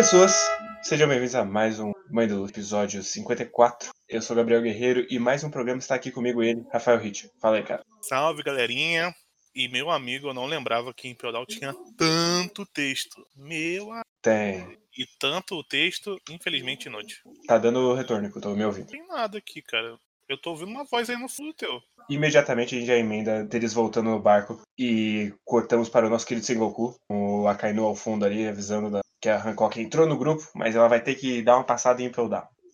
pessoas, sejam bem-vindos a mais um Mãe do episódio 54. Eu sou Gabriel Guerreiro e mais um programa está aqui comigo ele, Rafael Hit. Fala aí, cara. Salve, galerinha. E meu amigo, eu não lembrava que em Feudal tinha tanto texto. Meu a- Tem. E tanto texto, infelizmente, inútil. Tá dando retorno que eu tô me ouvindo. Não tem nada aqui, cara. Eu tô ouvindo uma voz aí no fundo teu. Imediatamente a gente já emenda deles voltando no barco e cortamos para o nosso querido Sengoku, com o Akainu ao fundo ali, avisando da- que a Hancock entrou no grupo, mas ela vai ter que dar uma passada em Impel.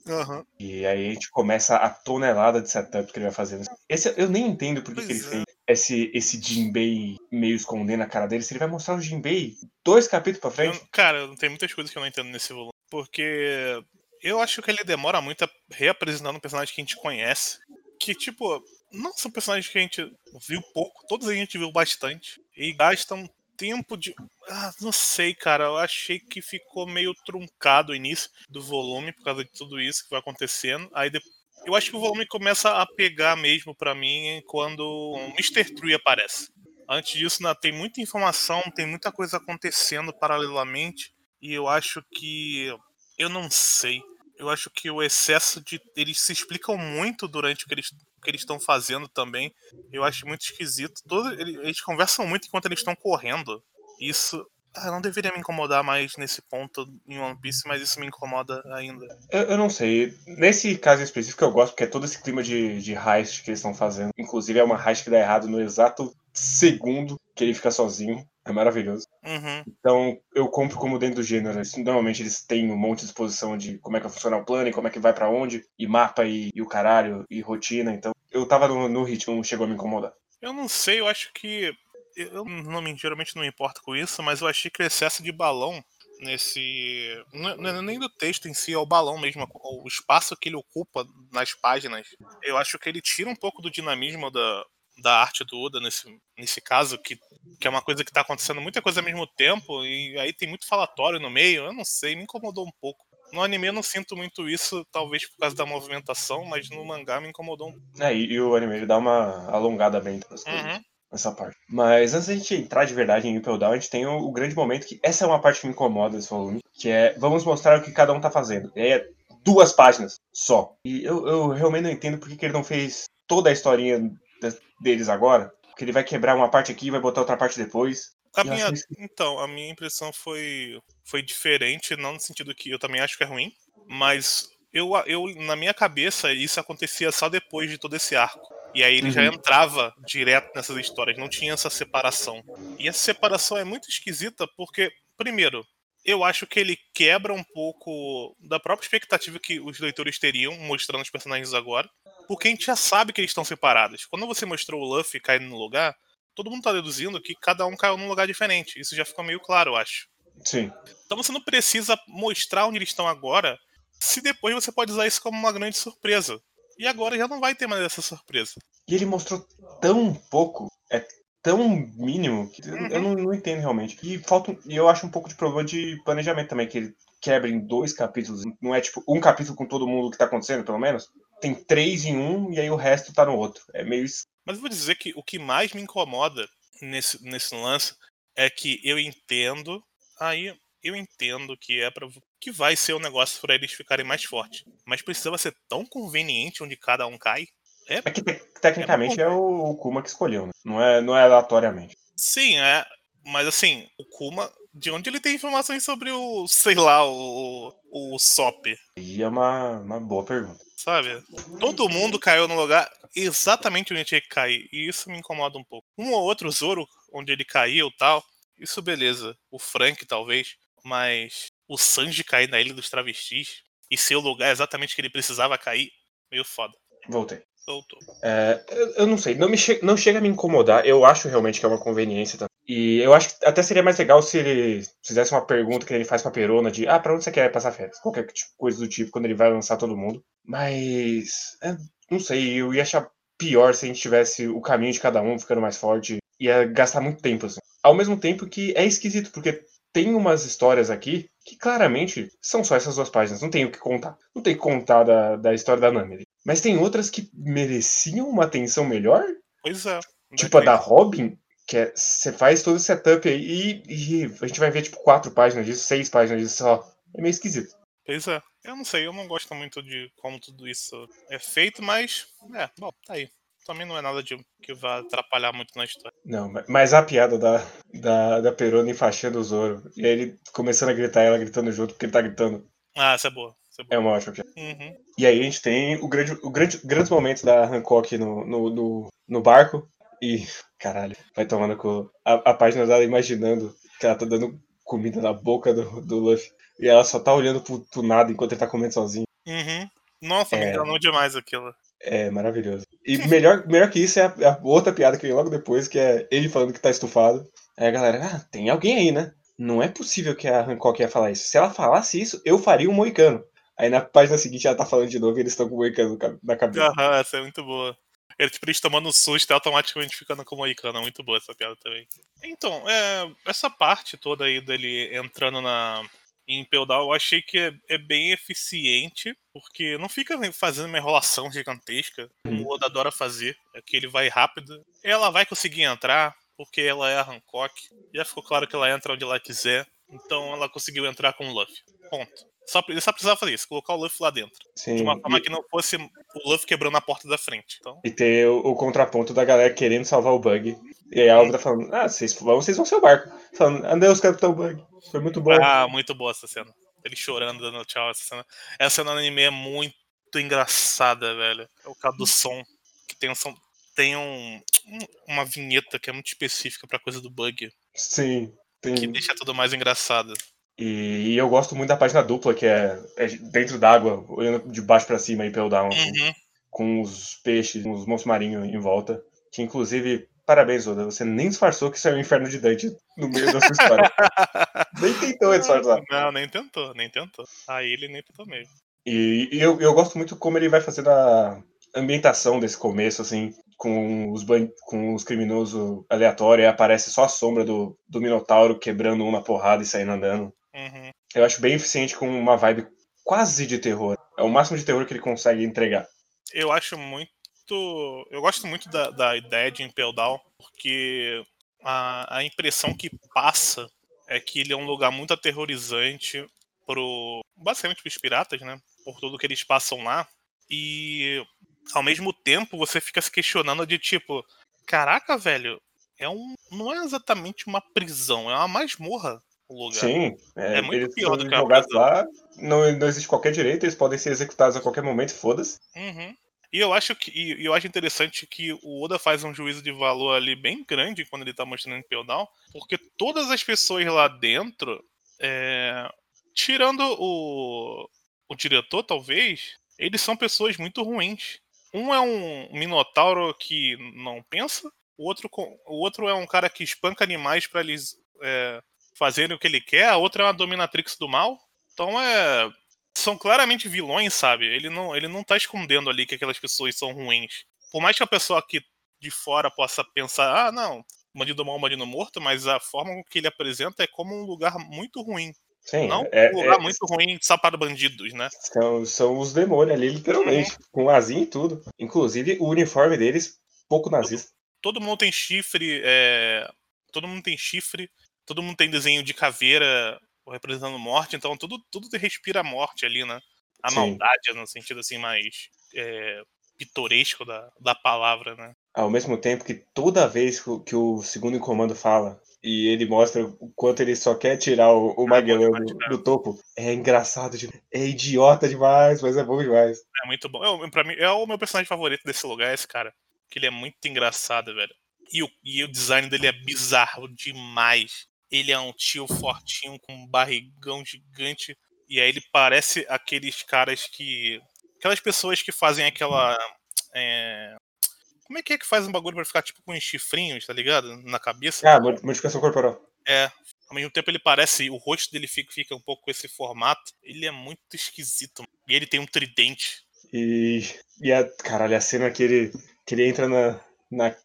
Aham. E aí a gente começa a tonelada de setup que ele vai fazendo. Esse eu nem entendo por que, que ele é. fez esse, esse Jinbei meio escondendo a cara dele. Se ele vai mostrar o Jinbei dois capítulos pra frente. Eu- cara, tem muitas coisas que eu não entendo nesse volume. Porque eu acho que ele demora muito a reapresentar um personagem que a gente conhece. Que, tipo, não são personagens que a gente viu pouco, todos a gente viu bastante. E gastam tempo de. Ah, não sei, cara. Eu achei que ficou meio truncado o início do volume por causa de tudo isso que vai acontecendo. Aí depois. Eu acho que o volume começa a pegar mesmo pra mim quando o Mr. Tree aparece. Antes disso, né, tem muita informação, tem muita coisa acontecendo paralelamente. E eu acho que. Eu não sei. Eu acho que o excesso de. Eles se explicam muito durante o que eles que eles estão fazendo também. Eu acho muito esquisito. Todo, ele- eles conversam muito enquanto eles estão correndo. Isso. Ah, não deveria me incomodar mais nesse ponto em One Piece, mas isso me incomoda ainda. Eu, eu não sei. Nesse caso específico eu gosto, porque é todo esse clima de, de heist que eles estão fazendo. Inclusive é uma heist que dá errado no exato segundo que ele fica sozinho. É maravilhoso. Uhum. Então eu compro como dentro do gênero. Eles- Normalmente eles têm um monte de exposição de como é que vai funcionar o plano e como é que vai pra onde, e mapa e, e o caralho, e rotina. Então eu tava no, no ritmo, chegou a me incomodar. Eu não sei, eu acho que. Eu não me, geralmente não me importo com isso, mas eu achei que o excesso de balão nesse. Não não é nem do texto em si, é o balão mesmo, o espaço que ele ocupa nas páginas. Eu acho que ele tira um pouco do dinamismo da, da arte do Oda nesse, nesse caso, que, que é uma coisa que tá acontecendo muita coisa ao mesmo tempo, e aí tem muito falatório no meio, eu não sei, me incomodou um pouco. No anime eu não sinto muito isso, talvez por causa da movimentação, mas no mangá me incomodou um pouco. É, e, e o anime ele dá uma alongada bem. Uhum. Nessa parte. Mas antes da gente entrar de verdade em Impel Down, a gente tem o, o grande momento que essa é uma parte que me incomoda desse volume, que é vamos mostrar o que cada um tá fazendo. E aí é duas páginas só. E eu, eu realmente não entendo por que, que ele não fez toda a historinha deles agora. Porque ele vai quebrar uma parte aqui e vai botar outra parte depois. A minha, então, a minha impressão foi, foi diferente, não no sentido que eu também acho que é ruim, mas eu, eu na minha cabeça isso acontecia só depois de todo esse arco. E aí ele já Uhum. entrava direto nessas histórias, não tinha essa separação. E essa separação é muito esquisita porque, primeiro, eu acho que ele quebra um pouco da própria expectativa que os leitores teriam mostrando os personagens agora, porque a gente já sabe que eles estão separados. Quando você mostrou o Luffy caindo no lugar, todo mundo tá deduzindo que cada um caiu num lugar diferente. Isso já ficou meio claro, eu acho. Sim. Então você não precisa mostrar onde eles estão agora, se depois você pode usar isso como uma grande surpresa. E agora já não vai ter mais essa surpresa. E ele mostrou tão pouco, é tão mínimo, que eu- não, não entendo realmente. E falta, eu acho um pouco de problema de planejamento também, que ele quebra em dois capítulos. Não é tipo um capítulo com todo mundo que tá acontecendo, pelo menos. Tem três em um e aí o resto tá no outro. É meio. Mas eu vou dizer que o que mais me incomoda nesse, nesse lance é que eu entendo. Aí eu entendo que é para que vai ser um negócio para eles ficarem mais fortes. Mas precisava ser tão conveniente onde cada um cai. É É que te- tecnicamente é o, o Kuma que escolheu, né? Não é, não é aleatoriamente. Sim, é. Mas assim, o Kuma, de onde ele tem informações sobre o, sei lá, o, o Sop, E é uma, uma boa pergunta. sabe? Todo mundo caiu no lugar exatamente onde tinha que cair. E isso me incomoda um pouco. Um ou outro Zoro, onde ele caiu tal, isso beleza. O Frank, talvez. Mas o Sanji cair na Ilha dos Travestis e ser o lugar exatamente que ele precisava cair, meio foda. Voltei. É, eu, eu não sei, não, me che- não chega a me incomodar. Eu acho realmente que é uma conveniência. também. E eu acho que até seria mais legal se ele fizesse uma pergunta que ele faz pra Perona de ah, pra onde você quer passar férias? Qualquer tipo- coisa do tipo, quando ele vai lançar todo mundo. Mas. é, não sei, eu ia achar pior se a gente tivesse o caminho de cada um ficando mais forte. Ia gastar muito tempo, assim. Ao mesmo tempo que é esquisito, porque tem umas histórias aqui que claramente são só essas duas páginas, não tem o que contar. Não tem que contar da, da história da Nami. Mas tem outras que mereciam uma atenção melhor, Pois é. tipo a da Robin, que é você faz todo o setup aí e, e a gente vai ver tipo quatro páginas disso, seis páginas disso só. é meio esquisito. Pois é. Eu não sei, eu não gosto muito de como tudo isso é feito, mas. É, bom, tá aí. Também não é nada de que vai atrapalhar muito na história. Não, mas a piada da, da, da Perona enfaixando o Zoro. E aí ele começando a gritar, ela gritando junto, porque ele tá gritando. Ah, essa é boa. É. É uma ótima piada. Uhum. E aí a gente tem o grande, o grande, grandes momentos da Hancock no, no, no, no barco. E, caralho, vai tomando com a, a página dela imaginando que ela tá dando comida na boca do, do Luffy. E ela só tá olhando pro, pro nada enquanto ele tá comendo sozinho. Uhum. Nossa, me É. enganou demais aquilo. É maravilhoso. E melhor, melhor que isso é a, a outra piada que vem logo depois, que é ele falando que tá estufado. Aí a galera, ah, tem alguém aí, né? Não é possível que a Hancock ia falar isso. Se ela falasse isso, eu faria um moicano. Aí na página seguinte ela tá falando de novo e eles estão com o moicano no ca- na cabeça. Aham, essa é muito boa. Ele, tipo, eles tomando susto e automaticamente ficando com moicano. É muito boa essa piada também. Então, é, essa parte toda aí dele entrando na, em Down, eu achei que é, é bem eficiente, porque não fica fazendo uma enrolação gigantesca, como o Oda adora fazer. É que ele vai rápido. Ela vai conseguir entrar, porque ela é a Hancock. Já ficou claro que ela entra onde ela quiser. Então ela conseguiu entrar com o Luffy. Ponto. Só, ele só precisava fazer isso, colocar o Luffy lá dentro. Sim. De uma forma e, que não fosse o Luffy quebrando a porta da frente. Então, e ter o, o contraponto da galera querendo salvar o Bug. E aí a Alva tá falando, ah, vocês vão, vocês vão ser o barco. Falando, adeus, Capitão Bug. Foi muito bom. ah, muito boa essa cena. Ele chorando, dando tchau. Essa cena, essa cena no anime é muito engraçada, velho. É o caso do som. Que tem um som. Tem um, um- uma vinheta que é muito específica pra coisa do bug. Sim. Tem... Que deixa tudo mais engraçado. E, e eu gosto muito da página dupla, que é, é dentro d'água, olhando de baixo pra cima e pelo down, Uhum. com os peixes, com os monstros marinhos em volta. Que inclusive, parabéns, Oda, você nem disfarçou que isso é o inferno de Dante no meio da sua história. nem tentou disfarçar. Não, nem tentou, nem tentou. Aí ele nem tentou mesmo. E, e eu, eu gosto muito como ele vai fazendo a ambientação desse começo, assim, com os, com os criminosos aleatórios, e aparece só a sombra do, do Minotauro quebrando um na porrada e saindo andando. Uhum. Eu acho bem eficiente com uma vibe quase de terror. É o máximo de terror que ele consegue entregar. Eu acho muito. Eu gosto muito da, da ideia de Impel Down, porque a, a impressão que passa é que ele é um lugar muito aterrorizante pro. basicamente pros piratas, né? Por tudo que eles passam lá. E ao mesmo tempo você fica se questionando de tipo, caraca, velho, é um. não é exatamente uma prisão, é uma masmorra lugar. Sim, é, É muito eles pior são do que jogados lá, não, não existe qualquer direito, eles podem ser executados a qualquer momento, foda-se. Uhum. E eu acho que e eu acho interessante que o Oda faz um juízo de valor ali bem grande quando ele tá mostrando Impel Down, porque todas as pessoas lá dentro, é, tirando o, o diretor, talvez, eles são pessoas muito ruins. Um é um minotauro que não pensa, o outro, o outro é um cara que espanca animais pra eles é, fazerem o que ele quer, a outra é uma dominatrix do mal. Então é são claramente vilões, sabe? Ele não, ele não tá escondendo ali que aquelas pessoas são ruins. Por mais que a pessoa aqui de fora possa pensar, ah, não, bandido mal, bandido morto, mas a forma com que ele apresenta é como um lugar muito ruim. Sim, não é- um lugar é- muito ruim só para bandidos, né? São, são os demônios ali, literalmente, com asinha e tudo. Inclusive, o uniforme deles, pouco nazista. Todo mundo tem chifre, é, todo mundo tem chifre, todo mundo tem desenho de caveira representando morte, então tudo, tudo respira morte ali, né? A Sim. maldade, no sentido assim, mais é, pitoresco da, da palavra, né? Ao mesmo tempo que toda vez que o- segundo em comando fala e ele mostra o quanto ele só quer tirar o, o Magellan pode do, do topo, é engraçado, é idiota demais, mas é bom demais. É muito bom. Eu, pra mim, é o meu personagem favorito desse lugar, esse cara. Que ele é muito engraçado, velho. E o, e o design dele é bizarro demais. Ele é um tio fortinho com um barrigão gigante. E aí ele parece aqueles caras que. Aquelas pessoas que fazem aquela. é, Como é que é que faz um bagulho pra ficar tipo com uns chifrinhos, tá ligado? Na cabeça. Ah, mod- modificação corporal. É. Ao mesmo tempo ele parece. O rosto dele fica, fica um pouco com esse formato. Ele é muito esquisito. mano. E ele tem um tridente. E, e a, caralho, a cena que ele, que ele entra na, na,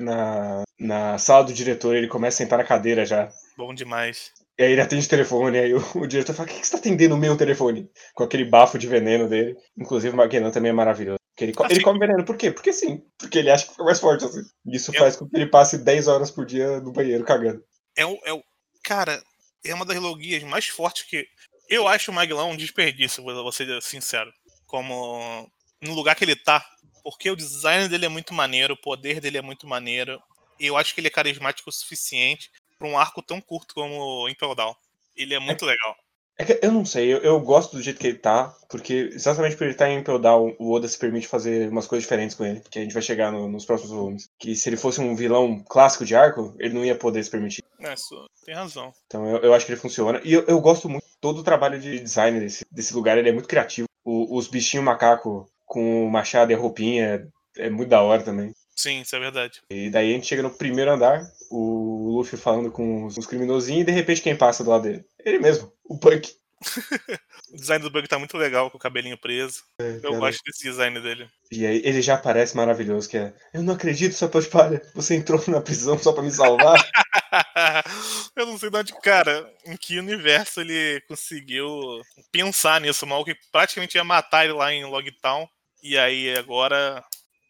na, na sala do diretor, ele começa a sentar na cadeira já. Bom demais. E aí ele atende o telefone, aí o, o diretor fala, o que, que você tá atendendo o meu telefone? Com aquele bafo de veneno dele. Inclusive o Magellan também é maravilhoso. Porque ele, co- Assim- ele come veneno, por quê? Porque sim. Porque ele acha que fica mais forte assim. Isso Eu- faz com que ele passe 10 horas por dia no banheiro cagando. É o, é o. Cara, é uma das logias mais fortes que. Eu acho o Maglão um desperdício, vou ser sincero. Como no lugar que ele tá. Porque o design dele é muito maneiro, o poder dele é muito maneiro. E eu acho que ele é carismático o suficiente para um arco tão curto como o Impel Down. Ele é muito é, legal. É que eu não sei, eu, eu, gosto do jeito que ele tá, porque exatamente por ele estar tá em Impel Down, o Oda se permite fazer umas coisas diferentes com ele, que a gente vai chegar no, nos próximos volumes. Que se ele fosse um vilão clássico de arco, ele não ia poder se permitir. É, isso tem razão. Então eu, eu acho que ele funciona. E eu, eu gosto muito todo o trabalho de design desse, desse lugar, ele é muito criativo. O, os bichinhos macaco com machado e roupinha é muito da hora também. Sim, isso é verdade. E daí a gente chega no primeiro andar, o Luffy falando com os criminosinhos, e de repente quem passa do lado dele? Ele mesmo, o Punk. o design do Bug tá muito legal, com o cabelinho preso. É, eu cara. gosto desse design dele. E aí ele já parece maravilhoso, que é. Eu não acredito, sua palha. Você entrou na prisão só pra me salvar. eu não sei de onde, cara, em que universo ele conseguiu pensar nisso, mal que praticamente ia matar ele lá em Logtown. E aí agora.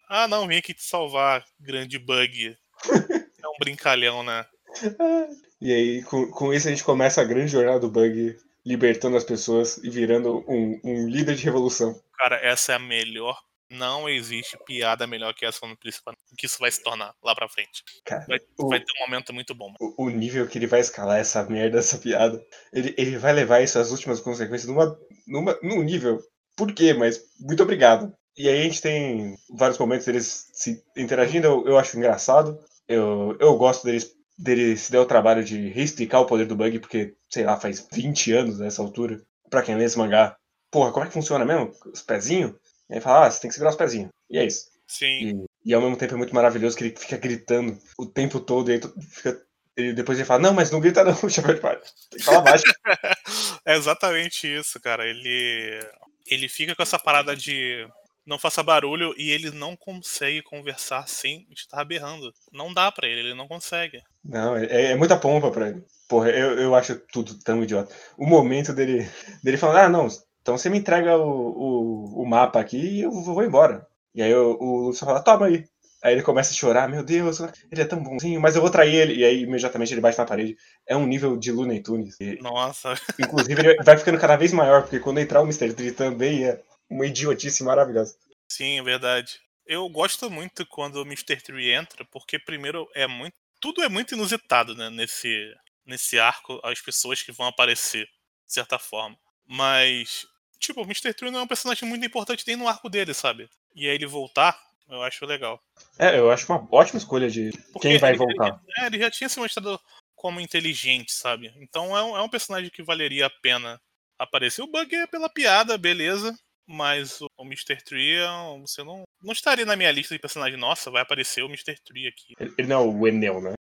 Ah não, vim aqui te salvar, grande bug. brincalhão, né? E aí, com, com isso, a gente começa a grande jornada do Bug libertando as pessoas e virando um, um líder de revolução. Cara, essa é a melhor não existe piada melhor que essa no principal. Que isso vai se tornar lá pra frente. Cara, vai, o, vai, ter um momento muito bom. O, o, nível que ele vai escalar essa merda, essa piada, ele, ele vai levar isso às últimas consequências numa, numa, num nível. Por quê? Mas muito obrigado. E aí a gente tem vários momentos deles se interagindo, eu, eu acho engraçado. Eu, eu gosto deles dele se der o trabalho de reexplicar o poder do bug, porque, sei lá, faz 20 anos nessa altura. Pra quem lê esse mangá, porra, como é que funciona mesmo? Os pezinhos? E aí fala, ah, você tem que segurar os pezinhos. E é isso. Sim. E, e ao mesmo tempo é muito maravilhoso que ele fica gritando o tempo todo, e aí fica, ele, depois ele fala, não, mas não grita não, chapéu de palha. Tem que falar baixo. é exatamente isso, cara. Ele, ele fica com essa parada de não faça barulho e ele não consegue conversar sem estar berrando. Não dá para ele, ele não consegue. Não, é, é muita pompa pra ele. Porra, eu, eu acho tudo tão idiota. O momento dele, dele falando, ah, não, então você me entrega o, o, o mapa aqui e eu vou embora. E aí o, o Lúcio fala, toma aí. Aí ele começa a chorar, meu Deus, ele é tão bonzinho, mas eu vou trair ele. E aí imediatamente ele bate na parede. É um nível de Looney Tunes. Nossa. Inclusive ele vai ficando cada vez maior, porque quando entrar o Mr. Tree também é uma idiotice maravilhosa. Sim, é verdade. Eu gosto muito quando o Mr. Tree entra, porque primeiro é muito. Tudo é muito inusitado, né? Nesse, nesse arco, as pessoas que vão aparecer, de certa forma. Mas, tipo, o Mr. Tree não é um personagem muito importante nem no arco dele, sabe? E aí ele voltar, eu acho legal. É, eu acho uma ótima escolha de porque quem vai ele, voltar. Ele, é, ele já tinha se mostrado como inteligente, sabe? Então é um, é um personagem que valeria a pena aparecer. O Bug é pela piada, beleza. Mas o Mr. Tree, você não, não estaria na minha lista de personagem. Nossa, vai aparecer o Mr. Tree aqui. Ele não é o Enel, né?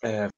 É.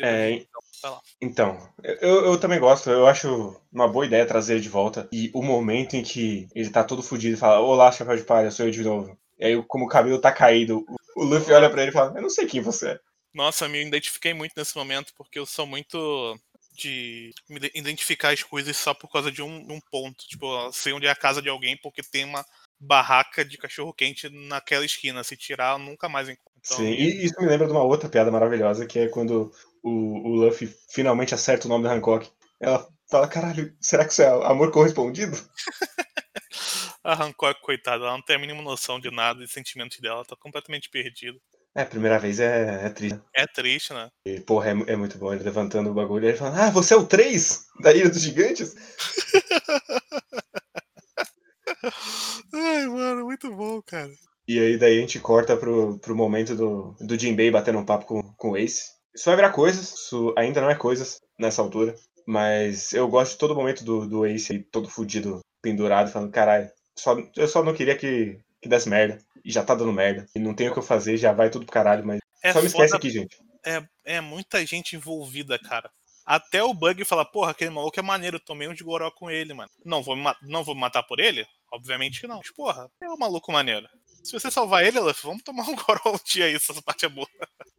é então, então eu, eu também gosto. Eu acho uma boa ideia trazer ele de volta. E o momento em que ele tá todo fudido e fala: Olá, chapéu de palha, sou eu de novo. E aí, como o cabelo tá caído, o Luffy olha pra ele e fala: Eu não sei quem você é. Nossa, me identifiquei muito nesse momento, porque eu sou muito de identificar as coisas só por causa de um, um ponto. Tipo, sei onde é a casa de alguém porque tem uma barraca de cachorro quente naquela esquina. Se tirar, nunca mais encontro. Então... Sim, e isso me lembra de uma outra piada maravilhosa, que é quando o, o Luffy finalmente acerta o nome da Hancock. Ela fala, caralho, será que isso é amor correspondido? a Hancock, coitada, ela não tem a mínima noção de nada, de sentimentos dela, ela tá completamente perdida. É, a primeira vez é, é triste. É triste, né? E, porra, é, é muito bom ele levantando o bagulho e ele falando, ah, você é o 3 da Ilha dos Gigantes? Ai, mano, muito bom, cara. E aí daí a gente corta pro, pro momento do, do Jinbei batendo um papo com, com o Ace. Isso vai virar coisas, isso ainda não é coisas nessa altura. Mas eu gosto de todo momento do, do Ace todo fudido, pendurado, falando, caralho, só, eu só não queria que, que desse merda já tá dando merda. E não tem o que eu fazer, já vai tudo pro caralho, mas. É só me esquece aqui, gente. É, é muita gente envolvida, cara. Até o Bug fala, porra, aquele maluco é maneiro, tomei um de goró com ele, mano. Não vou, não vou me matar por ele? Obviamente que não. Mas, porra, é um maluco maneiro. Se você salvar ele, vamos tomar um goró um dia aí, essa parte é boa.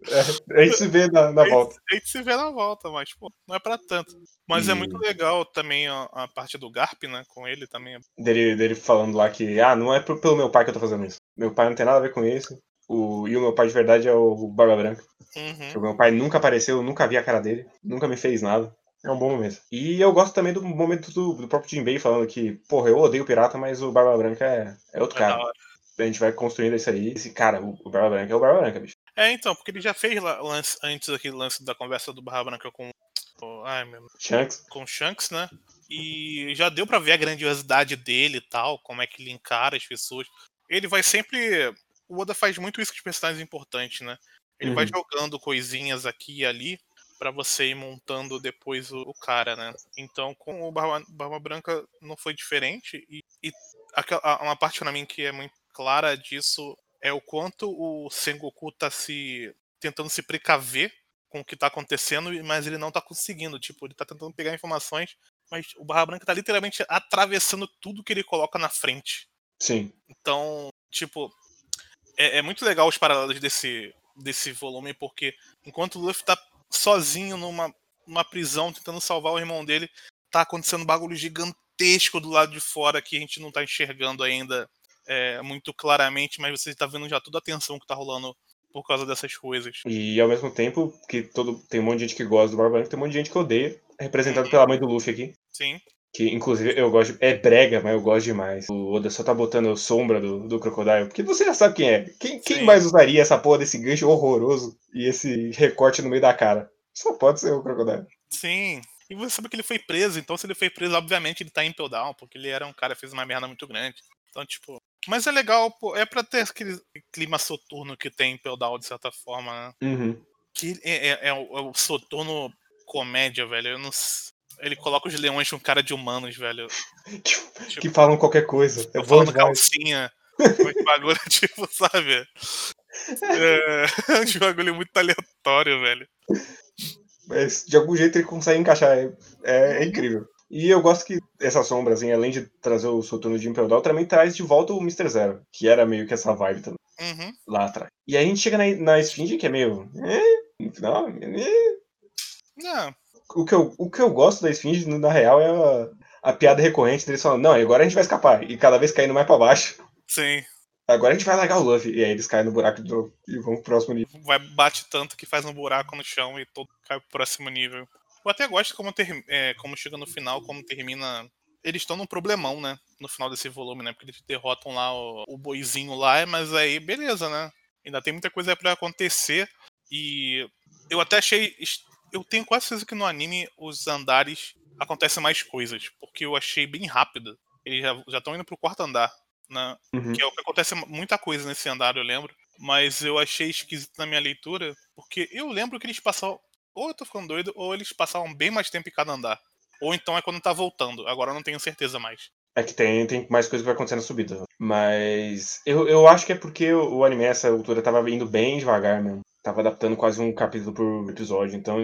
É, a gente se vê na, na volta. A gente se vê na volta, mas, pô, não é pra tanto. Mas é é muito legal também a, a, parte do Garp, né, com ele também. Dele, dele falando lá que, ah, não é pelo meu pai que eu tô fazendo isso. Meu pai não tem nada a ver com isso. O, e o meu pai de verdade é o Barba Branca. Uhum. O meu pai nunca apareceu, nunca vi a cara dele, nunca me fez nada. É um bom momento. E eu gosto também do momento do, do próprio Jinbei falando que, porra, eu odeio pirata, mas o Barba Branca é, é outro É cara. A gente vai construindo isso aí. Esse cara, o, o Barba Branca é o Barba Branca, bicho. É, então, porque ele já fez lance, antes aquele lance da conversa do Barra Branca com. o- Ai, meu. Shanks. Com Shanks, né? E já deu pra ver a grandiosidade dele e tal, como é que ele encara as pessoas. Ele vai sempre. O Oda faz muito isso com os personagens importantes, né? Ele vai Uhum. jogando coisinhas aqui e ali pra você ir montando depois o, o cara, né? Então com o Barba, Barba Branca não foi diferente. E, e aquela- uma parte pra mim que é muito clara disso é o quanto o Sengoku tá se tentando se precaver com o que tá acontecendo, mas ele não tá conseguindo. Tipo, ele tá tentando pegar informações, mas o Barra Branca tá literalmente atravessando tudo que ele coloca na frente. Sim. Então, tipo, é, é muito legal os paralelos desse, desse volume, porque enquanto o Luffy tá sozinho numa, numa prisão tentando salvar o irmão dele, tá acontecendo um bagulho gigantesco do lado de fora que a gente não tá enxergando ainda é, muito claramente, mas você tá vendo já toda a tensão que tá rolando por causa dessas coisas. E ao mesmo tempo que todo, tem um monte de gente que gosta do Barba Branca, tem um monte de gente que odeia. Representado pela mãe do Luffy aqui. Sim. Que inclusive eu gosto. É brega, mas eu gosto demais. O Oda só tá botando sombra do, do Crocodile. Porque você já sabe quem é. Quem, quem Sim. mais usaria essa porra desse gancho horroroso e esse recorte no meio da cara? Só pode ser o Crocodile. Sim. E você sabe que ele foi preso, então se ele foi preso, obviamente ele tá em Down, porque ele era um cara que fez uma merda muito grande. Então, tipo. Mas é legal, pô, é pra ter aquele clima soturno que tem em Down, de certa forma, né? Uhum. Que é, é- é o, é o soturno comédia, velho. Eu não Ele coloca os leões com cara de humanos, velho. Que, que falam qualquer coisa. É bom falando demais. calcinha. Esse bagulho, tipo, sabe? É, um bagulho muito aleatório, velho. Mas de algum jeito ele consegue encaixar. É, é- é incrível. E eu gosto que essa sombra, assim, além de trazer o Soturno de Down, também traz de volta o Mr. Zero, que era meio que essa vibe também, Uhum. lá atrás. E aí a gente chega na, na Esfinge, que é meio. "Eh", no final. "Eh". Não, O, que eu, o que eu gosto da Esfinge, na real, é a, a piada recorrente deles falando: não, agora a gente vai escapar. E cada vez caindo mais pra baixo. sim. Agora a gente vai largar o Luffy. E aí eles caem no buraco de novo e vão pro próximo nível. vai bate tanto que faz um buraco no chão e todo cai pro próximo nível. Eu até gosto como, ter, é, como chega no final, como termina. Eles estão num problemão, né? No final desse volume, né? Porque eles derrotam lá o, o boizinho lá, mas aí beleza, né? Ainda tem muita coisa pra acontecer. E eu até achei. Eu tenho quase certeza que no anime os andares acontecem mais coisas. Porque eu achei bem rápido. Eles já estão indo pro quarto andar. Né? Uhum. que é o que acontece muita coisa nesse andar, eu lembro. Mas eu achei esquisito na minha leitura, porque eu lembro que eles passavam. Ou eu tô ficando doido, ou eles passavam bem mais tempo em cada andar. Ou então é quando tá voltando. Agora eu não tenho certeza mais. É que tem, tem mais coisa que vai acontecer na subida. Mas eu, eu acho que é porque o, anime, essa altura, tava indo bem devagar mesmo. Tava adaptando quase um capítulo por episódio, então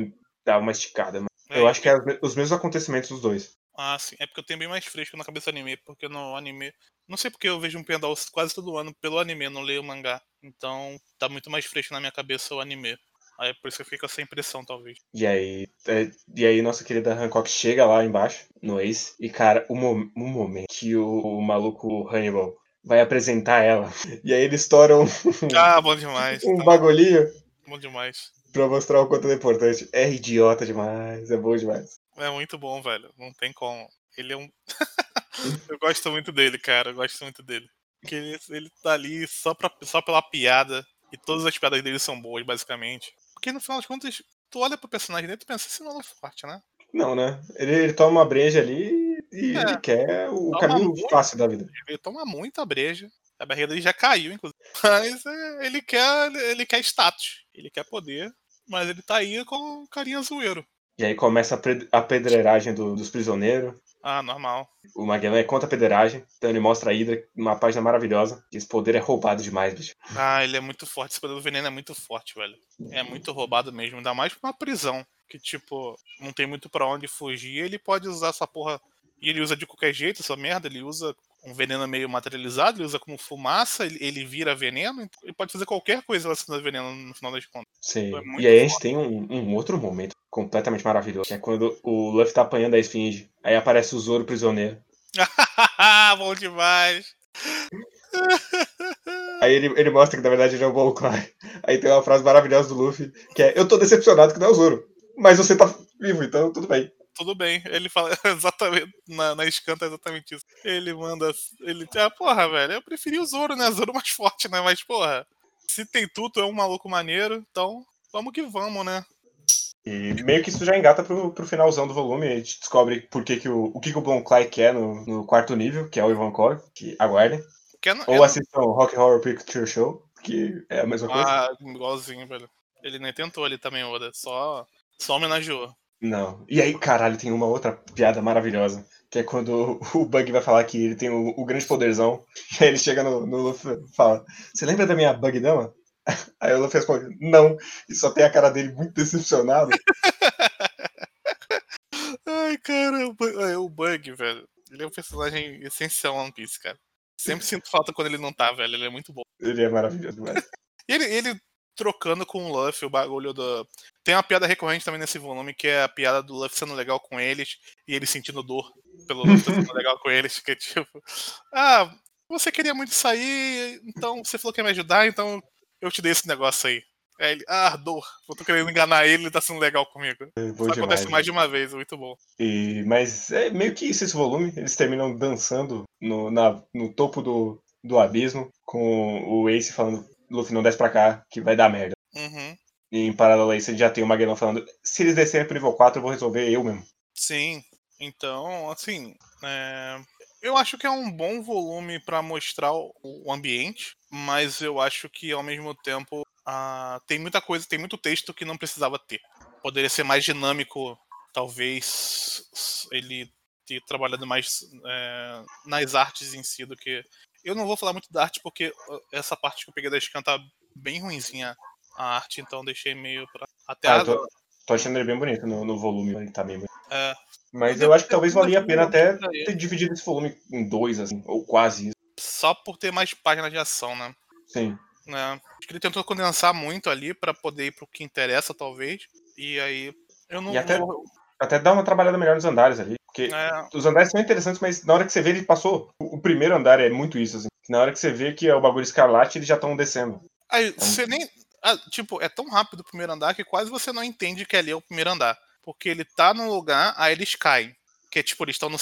dava uma esticada. Mas É, eu acho que é os me- os mesmos acontecimentos dos dois. Ah, sim. É porque eu tenho bem mais fresco na cabeça do anime, porque no anime. Não sei porque eu vejo um Pendal quase todo ano pelo anime, não leio o mangá. Então tá muito mais fresco na minha cabeça o anime. Aí é por isso que eu fico com essa impressão, talvez. E aí, é, e aí nossa querida Hancock chega lá embaixo, no Ace, e cara, o, mo- o momento que o, o maluco Hannibal vai apresentar ela, e aí eles estouram Ah, bom demais. um tá bagulhinho bom demais. pra mostrar o quanto ele é importante. É idiota demais, é bom demais. É muito bom, velho. Não tem como. Ele é um. eu gosto muito dele, cara. Eu gosto muito dele. Porque ele, ele tá ali só, pra, só pela piada. E todas as piadas dele são boas, basicamente. Porque no final das contas, tu olha pro personagem dele e tu pensa, esse não é forte, né? Não, né? Ele, ele toma uma breja ali e É. ele quer o Toma caminho muito. fácil da vida. Ele toma muita breja. A barriga dele já caiu, inclusive. Mas é, ele quer. Ele quer status. Ele quer poder. Mas ele tá aí com carinha zoeiro. E aí começa a, a pedreiragem do- dos prisioneiros. Ah, normal. O Magellan é contra a pedreiragem, então ele mostra a Hydra numa página maravilhosa. Esse poder é roubado demais, bicho. Ah, ele é muito forte. Esse poder do veneno é muito forte, velho. É muito roubado mesmo. Ainda mais pra uma prisão. Que, tipo, não tem muito pra onde fugir. Ele pode usar essa porra. E ele usa de qualquer jeito essa merda. Ele usa um veneno meio materializado. Ele usa como fumaça. Ele, ele vira veneno. então Ele pode fazer qualquer coisa relacionada a veneno no final das contas. Sim. É muito E aí a gente tem um, um outro momento completamente maravilhoso, que é quando o Luffy tá apanhando a esfinge. Aí aparece o Zoro prisioneiro. Bom demais. Aí ele, ele mostra que na verdade ele é o Bolcry. Aí tem uma frase maravilhosa do Luffy, que é Eu tô decepcionado que não é o Zoro. Mas você tá vivo, então tudo bem. Tudo bem. Ele fala exatamente, na, na escanta é exatamente isso. Ele manda, ele, ah, porra, velho, eu preferi o Zoro, né? Zoro mais forte, né? Mas, porra, se tem tudo, é um maluco maneiro, então vamos que vamos, né? E meio que isso já engata pro, pro finalzão do volume, a gente descobre por que, que o, o que, que o Blon Clay quer no, no quarto nível, que é o Ivankov, que aguardem. Que é no- Ou é assistam o Rock Horror Picture Show, que é a mesma coisa. Ah, igualzinho, velho. Ele nem tentou ali também, Oda. Só, só homenageou. Não. E aí, caralho, tem uma outra piada maravilhosa. Que é quando o Bug vai falar que ele tem o, o grande poderzão. E aí ele chega no, no Luffy e fala: Você lembra da minha Bug Dama? Aí o Luffy responde: Não. E só tem a cara dele muito decepcionado. Ai, cara, o é, o Bug, velho. Ele é um personagem essencial no One Piece, cara. Sempre sinto falta quando ele não tá, velho. Ele é muito bom. Ele é maravilhoso. E ele, ele trocando com o Luffy, o bagulho do. Tem uma piada recorrente também nesse volume, que é a piada do Luffy sendo legal com eles e ele sentindo dor pelo Luffy sendo legal com eles. Que é tipo. Ah, você queria muito sair, então você falou que ia me ajudar, então eu te dei esse negócio aí. Aí ele, ah, dor. Eu tô querendo enganar ele, ele tá sendo legal comigo. É bom Isso demais, acontece né? mais de uma vez, muito bom. E, mas é meio que isso esse volume. Eles terminam dançando no, na- no topo do, do abismo, com o Ace falando: Luffy, não desce pra cá, que vai dar merda. Uhum. E em paralelo a isso, já tem o Magellan falando: Se eles descerem pro nível 4, eu vou resolver eu mesmo. Sim. Então, assim, é, eu acho que é um bom volume pra mostrar o, ambiente, mas eu acho que ao mesmo tempo ah, tem muita coisa, tem muito texto que não precisava ter. Poderia ser mais dinâmico, talvez ele ter trabalhado mais é, nas artes em si do que. Eu não vou falar muito da arte porque ah, essa parte que eu peguei da scan tá bem ruinzinha a arte, então deixei meio pra. Até Ah, agora. tô, tô achando ele bem bonito no, no volume, ele tá bem bonito. É, Mas Eu eu acho que talvez valia a pena até ter dividido esse volume em dois, assim, ou quase isso. só por ter mais páginas de ação, né? Sim. né? Acho que ele tentou condensar muito ali pra poder ir pro que interessa, talvez. E aí eu não E até- vou. Até dá uma trabalhada melhor nos andares ali. Porque É, os andares são interessantes, mas na hora que você vê, ele passou. O, o primeiro andar é muito isso, assim. Na hora que você vê que é o bagulho escarlate, eles já estão descendo. aí você nem. ah, tipo, é tão rápido o primeiro andar que quase você não entende que ali é o primeiro andar. Porque ele tá num lugar, aí eles caem. Que é tipo, eles estão no.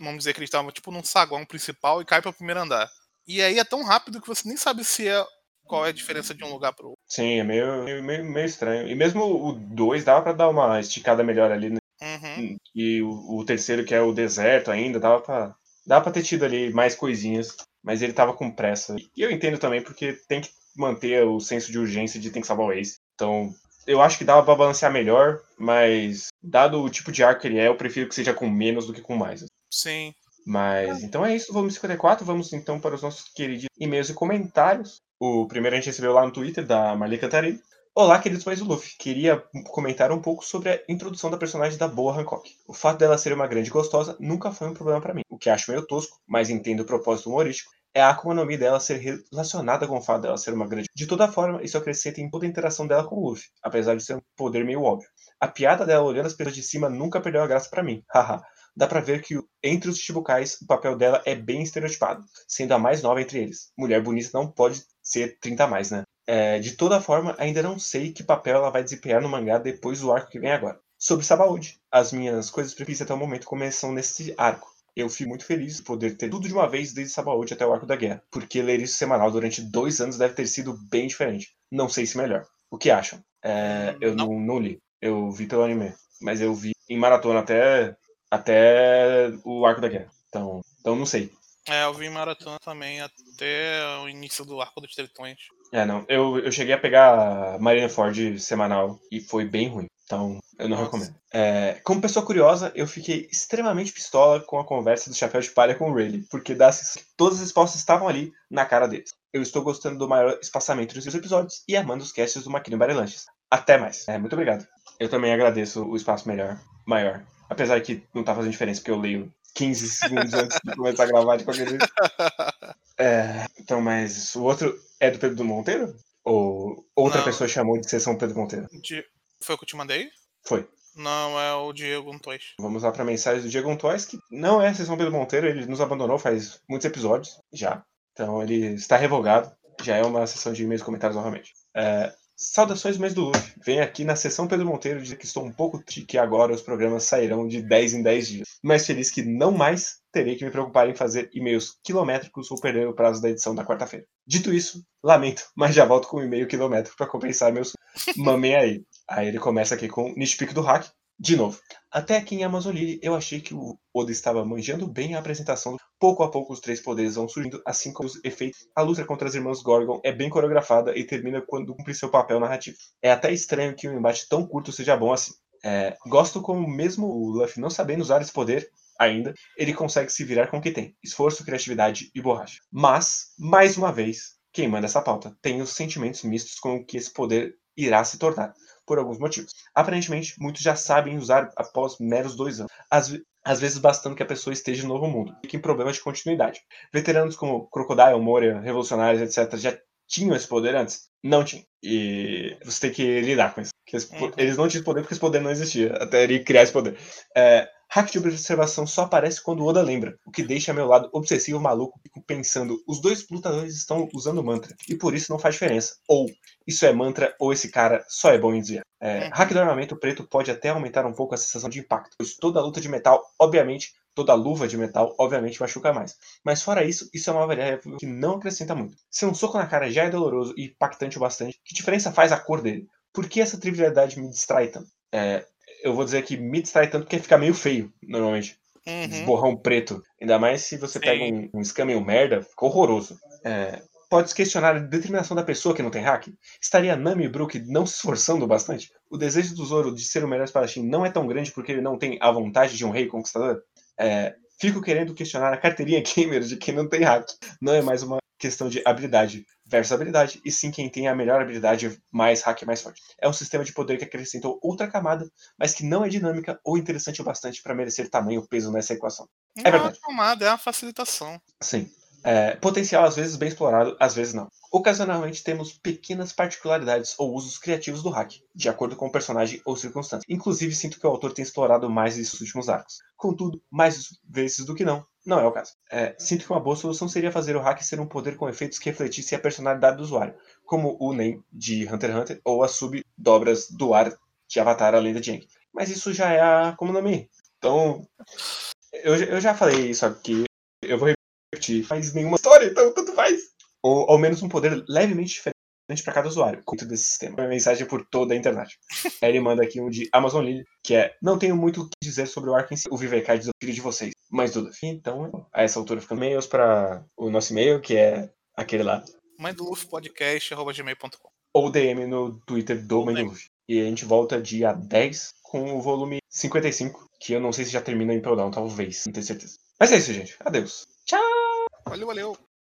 Vamos dizer que eles estavam tipo num saguão principal e caem pro primeiro andar. E aí é tão rápido que você nem sabe se é. Qual é a diferença de um lugar pro outro. Sim, é meio, meio, meio, meio estranho. E mesmo o 2 dava pra dar uma esticada melhor ali, né? Uhum. E o, o terceiro, que é o deserto ainda, dava pra, dava pra ter tido ali mais coisinhas. Mas ele tava com pressa. E eu entendo também, porque tem que manter o senso de urgência de tem que salvar o Ace. Então, eu acho que dava pra balancear melhor, mas dado o tipo de arco que ele é, eu prefiro que seja com menos do que com mais. Sim. Mas então é isso, volume 54. Vamos então para os nossos queridos e-mails e comentários. O primeiro a gente recebeu lá no Twitter, da Marli Cantarelli. Olá, queridos pais do Luffy. Queria comentar um pouco sobre a introdução da personagem da Boa Hancock. O fato dela ser uma grande gostosa nunca foi um problema para mim. O que acho meio tosco, mas entendo o propósito humorístico, é a Akuma no Mi dela ser relacionada com o fato dela ser uma grande. De toda forma, isso acrescenta em toda a interação dela com o Luffy, apesar de ser um poder meio óbvio. A piada dela olhando as pessoas de cima nunca perdeu a graça para mim. Haha dá pra ver que entre os Chichibukais o papel dela é bem estereotipado, sendo a mais nova entre eles. Mulher bonita não pode ser 30 a mais, né? É, de toda forma, ainda não sei que papel ela vai desempenhar no mangá depois do arco que vem agora. Sobre Sabaody, as minhas coisas preferidas até o momento começam nesse arco. Eu fico muito feliz de poder ter tudo de uma vez desde Sabaody até o arco da guerra, porque ler isso semanal durante dois anos deve ter sido bem diferente. Não sei se melhor. O que acham? É, eu não. não li, eu vi pelo anime, mas eu vi em maratona até até o arco da guerra. Então, então não sei. É, eu vi maratona também até o início do arco dos tritões. É, não. Eu, eu cheguei a pegar Marineford semanal e foi bem ruim. Então, eu não Nossa. recomendo. É, como pessoa curiosa, eu fiquei extremamente pistola com a conversa do Chapéu de Palha com o Rayleigh, porque das, todas as respostas estavam ali na cara deles. Eu estou gostando do maior espaçamento dos seus episódios e amando os casts do Maquino Barelanches. Até mais. É, muito obrigado. Eu também agradeço o espaço melhor, maior. Apesar que não tá fazendo diferença, porque eu leio 15 segundos antes de começar a gravar de qualquer jeito. É, então, mas o outro é do Pedro Monteiro? Ou outra Não. pessoa chamou de sessão Pedro Monteiro? Di- Foi o que eu te mandei? Foi. Não, é o Diego Antois. Vamos lá pra mensagem do Diego Antois, que não é sessão Pedro Monteiro, ele nos abandonou faz muitos episódios já. Então ele está revogado. Já é uma sessão de e-mails e comentários novamente. É, Saudações, mês do Luffy. Venho aqui na sessão Pedro Monteiro dizer que estou um pouco triste que agora os programas sairão de 10 em 10 dias. Mas feliz que não mais terei que me preocupar em fazer e-mails quilométricos ou perder o prazo da edição da quarta-feira. Dito isso, lamento, mas já volto com um e-mail quilométrico para compensar meus. Mamem aí. Aí ele começa aqui com o nitpick do hack. De novo, até aqui em Amazon Lily eu achei que o Oda estava manjando bem a apresentação. Pouco a pouco os três poderes vão surgindo, assim como os efeitos. A luta contra as irmãs Gorgon é bem coreografada e termina quando cumpre seu papel narrativo. É até estranho que um embate tão curto seja bom assim. É, gosto como mesmo o Luffy não sabendo usar esse poder ainda, ele consegue se virar com o que tem. Esforço, criatividade e borracha. Mas, mais uma vez, quem manda essa pauta tem os sentimentos mistos com o que esse poder irá se tornar por alguns motivos. Aparentemente, muitos já sabem usar após meros dois anos. Às, às vezes bastando que a pessoa esteja no novo mundo, fique em problemas de continuidade. Veteranos como Crocodile, Moria, Revolucionários, etc., já tinham esse poder antes? Não tinham. E você tem que lidar com isso. Uhum. Eles não tinham esse poder porque esse poder não existia, até ele criar esse poder. É, Hack de observação só aparece quando o Oda lembra, o que deixa meu lado obsessivo maluco fico pensando, os dois lutadores estão usando mantra, e por isso não faz diferença. Ou, isso é mantra, ou esse cara só é bom em desviar. É, hack do armamento preto pode até aumentar um pouco a sensação de impacto, pois toda luta de metal, obviamente, toda luva de metal, obviamente, machuca mais. Mas fora isso, isso é uma variável que não acrescenta muito. Se um soco na cara já é doloroso e impactante o bastante, que diferença faz a cor dele? Por que essa trivialidade me distrai tanto? É, eu vou dizer que me distrai tanto porque fica meio feio, normalmente. Uhum. Esborrão preto. Ainda mais se você Sim. pega um, um scam meio merda, fica horroroso. É, pode se questionar a determinação da pessoa que não tem hack? Estaria Nami e Brook não se esforçando bastante? O desejo do Zoro de ser o melhor espadachim não é tão grande porque ele não tem a vontade de um rei conquistador? É, fico querendo questionar a carteirinha gamer de quem não tem hack. Não é mais uma questão de habilidade versus habilidade, e sim quem tem a melhor habilidade mais hack mais forte. É um sistema de poder que acrescentou outra camada, mas que não é dinâmica ou interessante o bastante para merecer tamanho peso nessa equação. Não é verdade. Não é uma camada, é uma facilitação. Sim. É, potencial às vezes bem explorado, às vezes não. Ocasionalmente temos pequenas particularidades ou usos criativos do hack, de acordo com o personagem ou circunstância. Inclusive, sinto que o autor tem explorado mais nos últimos arcos. Contudo, mais vezes do que não, não é o caso. É, sinto que uma boa solução seria fazer o hack ser um poder com efeitos que refletissem a personalidade do usuário, como o NEM de Hunter x Hunter ou as sub-dobras do ar de Avatar, a lenda de Aang. Mas isso já é a Akuma no Mi. Então, eu, eu já falei isso aqui, eu vou. Faz nenhuma história, então tanto faz ou ao menos um poder levemente diferente para cada usuário dentro desse sistema. Uma mensagem por toda a internet. Aí ele manda aqui um de Amazon Lily, que é: Não tenho muito o que dizer sobre o si. O Vivecard diz o filho de vocês. Mais dúvida. Então, a essa altura ficam e-mails para o nosso e-mail, que é aquele lá. Mãe do Luffy Podcast, gmail.com. Ou DM no Twitter do Luffy. E a gente volta dia 10 com o volume 55, que eu não sei se já termina em Impel Down, talvez, não tenho certeza. Mas é isso, gente. Adeus. Tchau! Valeu, valeu.